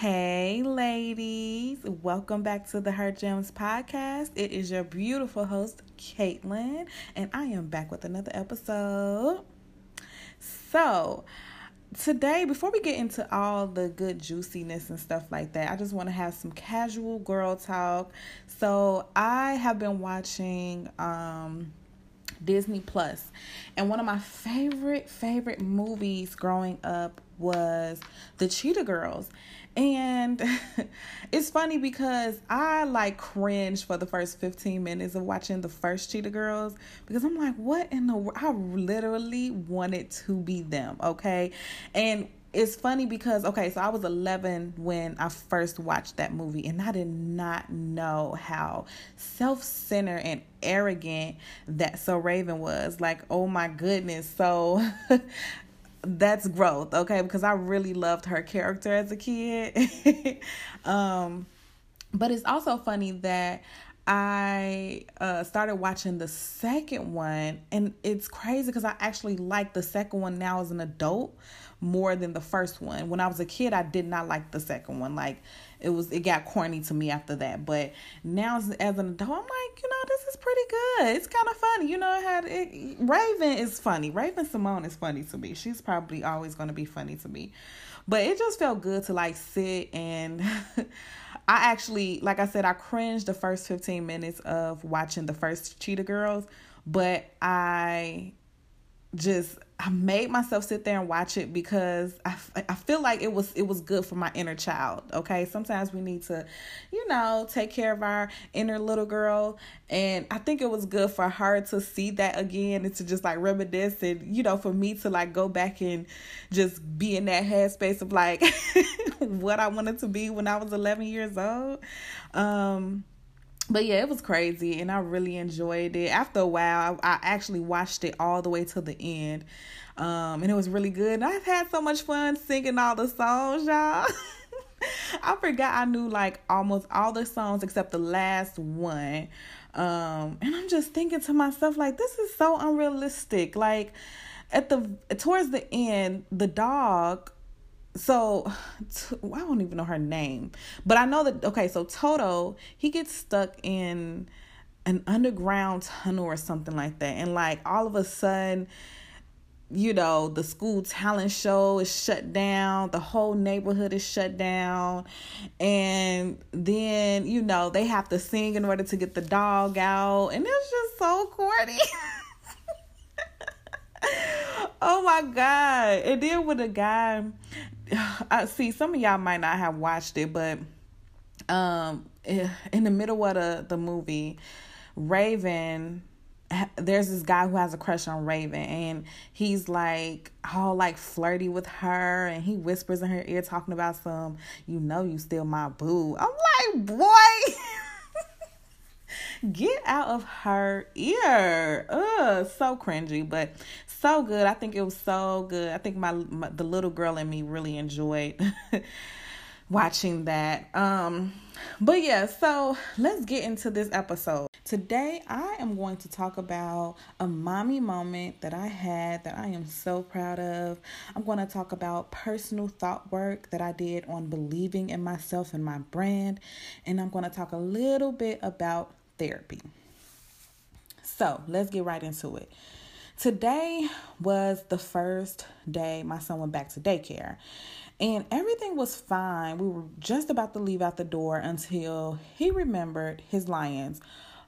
Hey, ladies, welcome back to the Her Gems podcast. It is your beautiful host, Caitlin, and I am back with another episode. So, today, before we get into all the good juiciness and stuff like that, I just want to have some casual girl talk. So, I have been watching, um, Disney Plus. And one of my favorite, favorite movies growing up was The Cheetah Girls. And it's funny because I like cringe for the first 15 minutes of watching the first Cheetah Girls because I'm like, what in the world? I literally wanted to be them, okay? And it's funny because okay, so I was 11 when I first watched that movie, and I did not know how self-centered and arrogant that So Raven was. Like, oh my goodness! So that's growth, okay? Because I really loved her character as a kid. um, but it's also funny that I uh, started watching the second one, and it's crazy because I actually like the second one now as an adult more than the first one. When I was a kid, I did not like the second one. Like it was, it got corny to me after that. But now as, as an adult, I'm like, you know, this is pretty good. It's kind of funny. You know, had it, Raven is funny. Raven-Symoné is funny to me. She's probably always going to be funny to me. But it just felt good to like sit and. I actually, like I said, I cringed the first 15 minutes of watching the first Cheetah Girls, but I just I made myself sit there and watch it because I, I feel like it was it was good for my inner child. Okay, sometimes we need to, you know, take care of our inner little girl, and I think it was good for her to see that again and to just like reminisce and you know for me to like go back and just be in that headspace of like what I wanted to be when I was 11 years old. Um, but yeah, it was crazy and I really enjoyed it. After a while, I, I actually watched it all the way to the end. Um, and it was really good. And I've had so much fun singing all the songs, y'all. I forgot I knew like almost all the songs except the last one. Um, and I'm just thinking to myself, like, this is so unrealistic. Like, at the towards the end, the dog so I don't even know her name, but I know that okay. So Toto he gets stuck in an underground tunnel or something like that, and like all of a sudden, you know, the school talent show is shut down, the whole neighborhood is shut down, and then you know they have to sing in order to get the dog out, and it's just so corny. oh my god! And then with a guy I see some of y'all might not have watched it, but um, eh, in the middle of the the movie, Raven there's this guy who has a crush on Raven and he's like all like flirty with her and he whispers in her ear talking about some you know you still my boo. I'm like, boy get out of her ear. Ugh, so cringy, but so good. I think it was so good. I think my, my the little girl in me really enjoyed watching that. Um, but yeah, so let's get into this episode. Today, I am going to talk about a mommy moment that I had that I am so proud of. I'm going to talk about personal thought work that I did on believing in myself and my brand, and I'm going to talk a little bit about therapy. So let's get right into it. Today was the first day my son went back to daycare, and everything was fine. We were just about to leave out the door until he remembered his lions.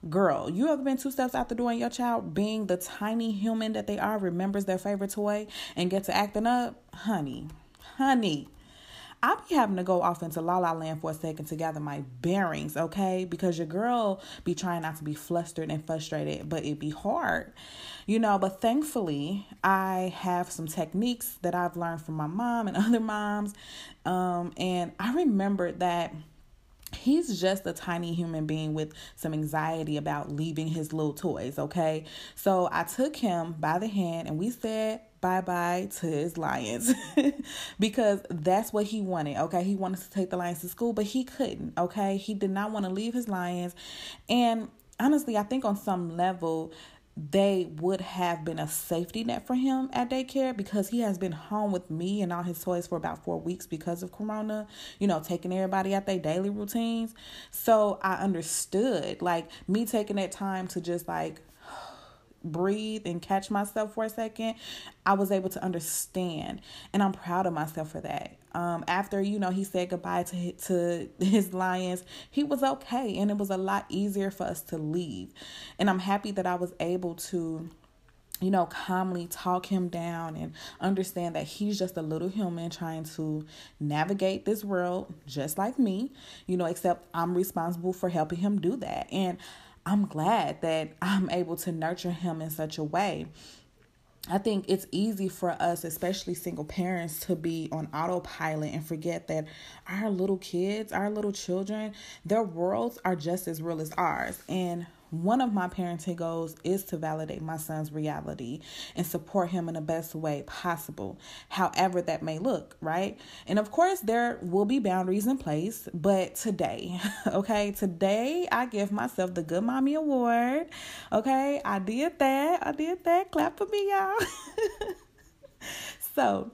Girl, you ever been two steps out the door and your child, being the tiny human that they are, remembers their favorite toy and gets to acting up? Honey, honey, I be having to go off into La La Land for a second to gather my bearings, okay? Because your girl be trying not to be flustered and frustrated, but it be hard, you know. But thankfully, I have some techniques that I've learned from my mom and other moms, um, and I remembered that he's just a tiny human being with some anxiety about leaving his little toys, okay? So I took him by the hand and we said bye bye to his lions because that's what he wanted. Okay, he wanted to take the lions to school, but he couldn't. Okay, he did not want to leave his lions, and honestly, I think on some level, they would have been a safety net for him at daycare because he has been home with me and all his toys for about four weeks because of corona you know taking everybody at their daily routines so i understood like me taking that time to just like breathe and catch myself for a second, I was able to understand, and I'm proud of myself for that. Um, after you know he said goodbye to to his lions, he was okay, and it was a lot easier for us to leave, and I'm happy that I was able to you know, calmly talk him down and understand that he's just a little human trying to navigate this world just like me, you know, except I'm responsible for helping him do that. And I'm glad that I'm able to nurture him in such a way. I think it's easy for us, especially single parents, to be on autopilot and forget that our little kids, our little children, their worlds are just as real as ours. And one of my parenting goals is to validate my son's reality and support him in the best way possible, however that may look, right? And of course, there will be boundaries in place, but today, okay, today I give myself the Good Mommy Award. Okay, I did that. I did that. Clap for me, y'all. so,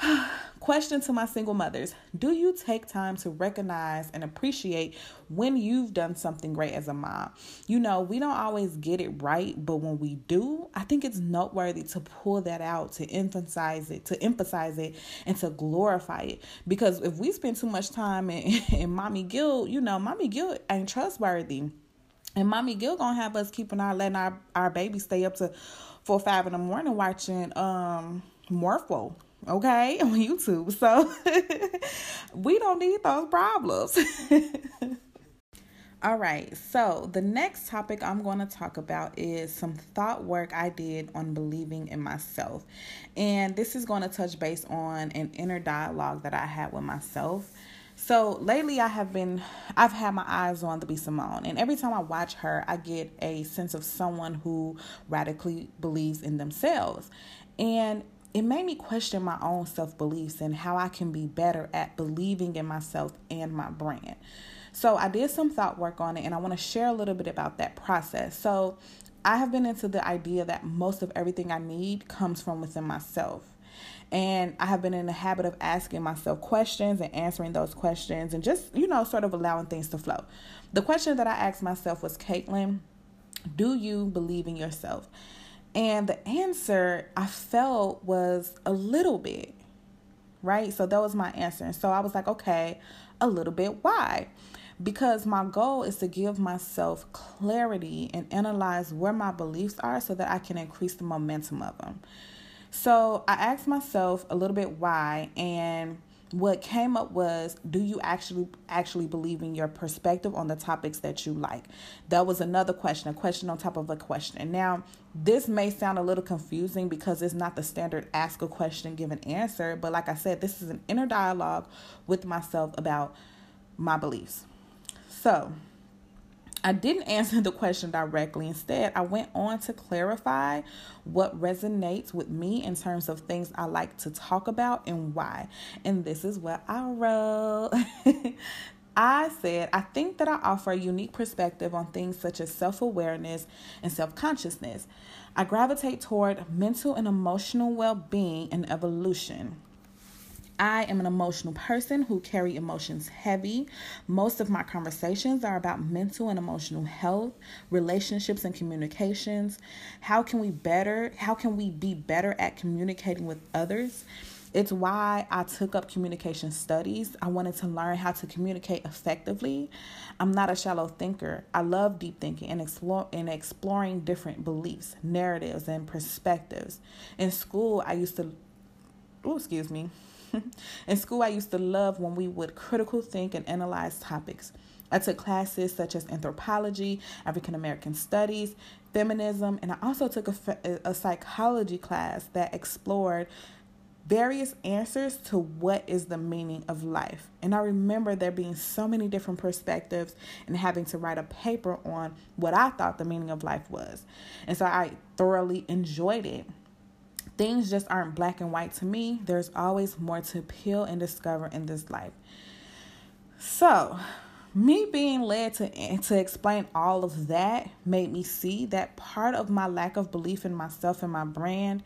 Question to my single mothers Do you take time to recognize and appreciate when you've done something great as a mom? You know, we don't always get it right, but when we do, I think it's noteworthy to pull that out, to emphasize it, to emphasize it, and to glorify it. Because if we spend too much time in, in mommy guilt, you know, mommy guilt ain't trustworthy. And mommy guilt gonna have us keeping our letting our, our baby stay up to four five in the morning watching um Morphle okay, on YouTube. So we don't need those problems. All right, so the next topic I'm going to talk about is some thought work I did on believing in myself. And this is going to touch base on an inner dialogue that I had with myself. So lately, I have been, I've had my eyes on the B Simone, and every time I watch her, I get a sense of someone who radically believes in themselves. And it made me question my own self beliefs and how I can be better at believing in myself and my brand. So, I did some thought work on it and I want to share a little bit about that process. So, I have been into the idea that most of everything I need comes from within myself. And I have been in the habit of asking myself questions and answering those questions and just, you know, sort of allowing things to flow. The question that I asked myself was Caitlin, do you believe in yourself? And the answer I felt was a little bit, right? So that was my answer. And so I was like, okay, a little bit. Why? Because my goal is to give myself clarity and analyze where my beliefs are so that I can increase the momentum of them. So I asked myself a little bit why, and what came up was do you actually actually believe in your perspective on the topics that you like? That was another question a question on top of a question. And now this may sound a little confusing because it's not the standard ask a question give an answer but like i said this is an inner dialogue with myself about my beliefs. So I didn't answer the question directly. Instead, I went on to clarify what resonates with me in terms of things I like to talk about and why. And this is what I wrote. I said, I think that I offer a unique perspective on things such as self awareness and self consciousness. I gravitate toward mental and emotional well being and evolution. I am an emotional person who carry emotions heavy. Most of my conversations are about mental and emotional health, relationships and communications. How can we better how can we be better at communicating with others? It's why I took up communication studies. I wanted to learn how to communicate effectively. I'm not a shallow thinker. I love deep thinking and explore and exploring different beliefs, narratives, and perspectives. In school, I used to oh, excuse me. In school, I used to love when we would critical think and analyze topics. I took classes such as anthropology, African American studies, feminism, and I also took a, a psychology class that explored various answers to what is the meaning of life. And I remember there being so many different perspectives and having to write a paper on what I thought the meaning of life was. And so I thoroughly enjoyed it things just aren't black and white to me. There's always more to peel and discover in this life. So, me being led to to explain all of that made me see that part of my lack of belief in myself and my brand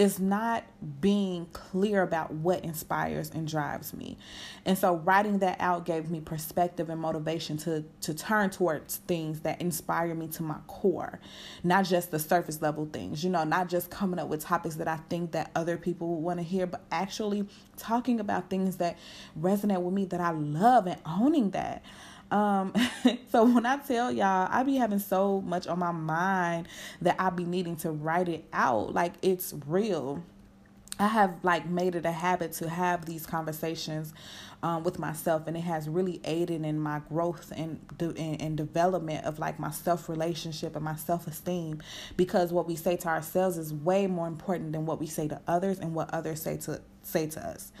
is not being clear about what inspires and drives me. And so writing that out gave me perspective and motivation to to turn towards things that inspire me to my core, not just the surface level things, you know, not just coming up with topics that I think that other people would want to hear, but actually talking about things that resonate with me that I love and owning that. Um, so when I tell y'all, I be having so much on my mind that I be needing to write it out. Like it's real. I have like made it a habit to have these conversations um, with myself, and it has really aided in my growth and and, and development of like my self relationship and my self esteem. Because what we say to ourselves is way more important than what we say to others and what others say to say to us.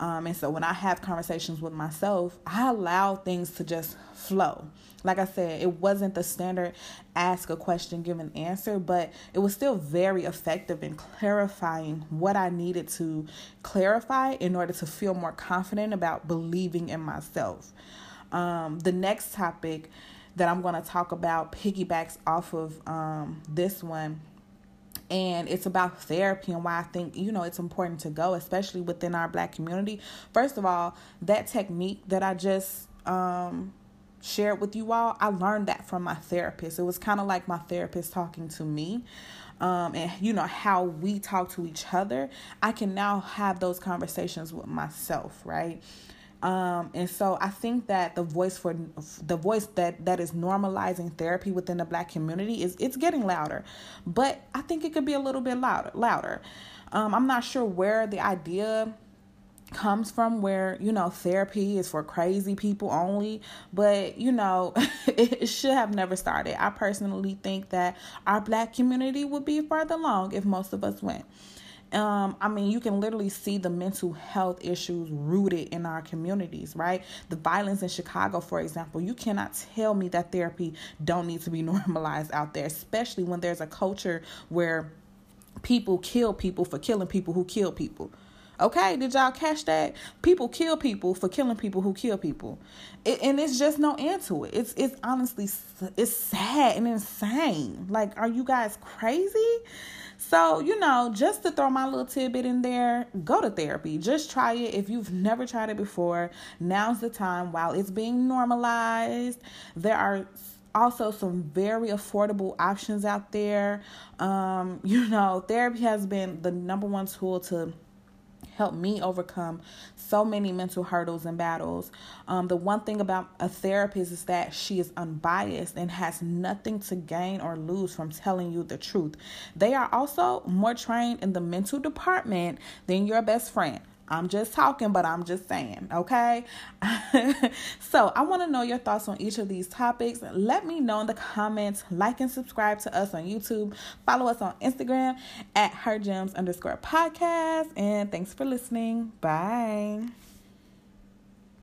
Um, and so when I have conversations with myself, I allow things to just flow. Like I said, it wasn't the standard ask a question, give an answer, but it was still very effective in clarifying what I needed to clarify in order to feel more confident about believing in myself. Um, the next topic that I'm going to talk about piggybacks off of um, this one and it's about therapy and why I think you know it's important to go, especially within our black community. First of all, that technique that I just um, shared with you all, I learned that from my therapist. It was kind of like my therapist talking to me. Um, and you know how we talk to each other, I can now have those conversations with myself, right? Um, and so I think that the voice for the voice that that is normalizing therapy within the black community is it's getting louder, but I think it could be a little bit louder. Louder. Um, I'm not sure where the idea comes from where you know therapy is for crazy people only but you know it should have never started i personally think that our black community would be further along if most of us went um, I mean, you can literally see the mental health issues rooted in our communities, right? The violence in Chicago, for example, you cannot tell me that therapy don't need to be normalized out there, especially when there's a culture where people kill people for killing people who kill people. Okay, did y'all catch that? People kill people for killing people who kill people, it, and it's just no end to it. It's it's honestly it's sad and insane. Like, are you guys crazy? So, you know, just to throw my little tidbit in there, go to therapy. Just try it. If you've never tried it before, now's the time while it's being normalized. There are also some very affordable options out there. Um, you know, therapy has been the number one tool to helped me overcome so many mental hurdles and battles. Um, the one thing about a therapist is that she is unbiased and has nothing to gain or lose from telling you the truth. They are also more trained in the mental department than your best friend. I'm just talking, but I'm just saying, okay? so, I want to know your thoughts on each of these topics. Let me know in the comments. Like and subscribe to us on YouTube. Follow us on Instagram at her gems underscore podcast. And thanks for listening. Bye.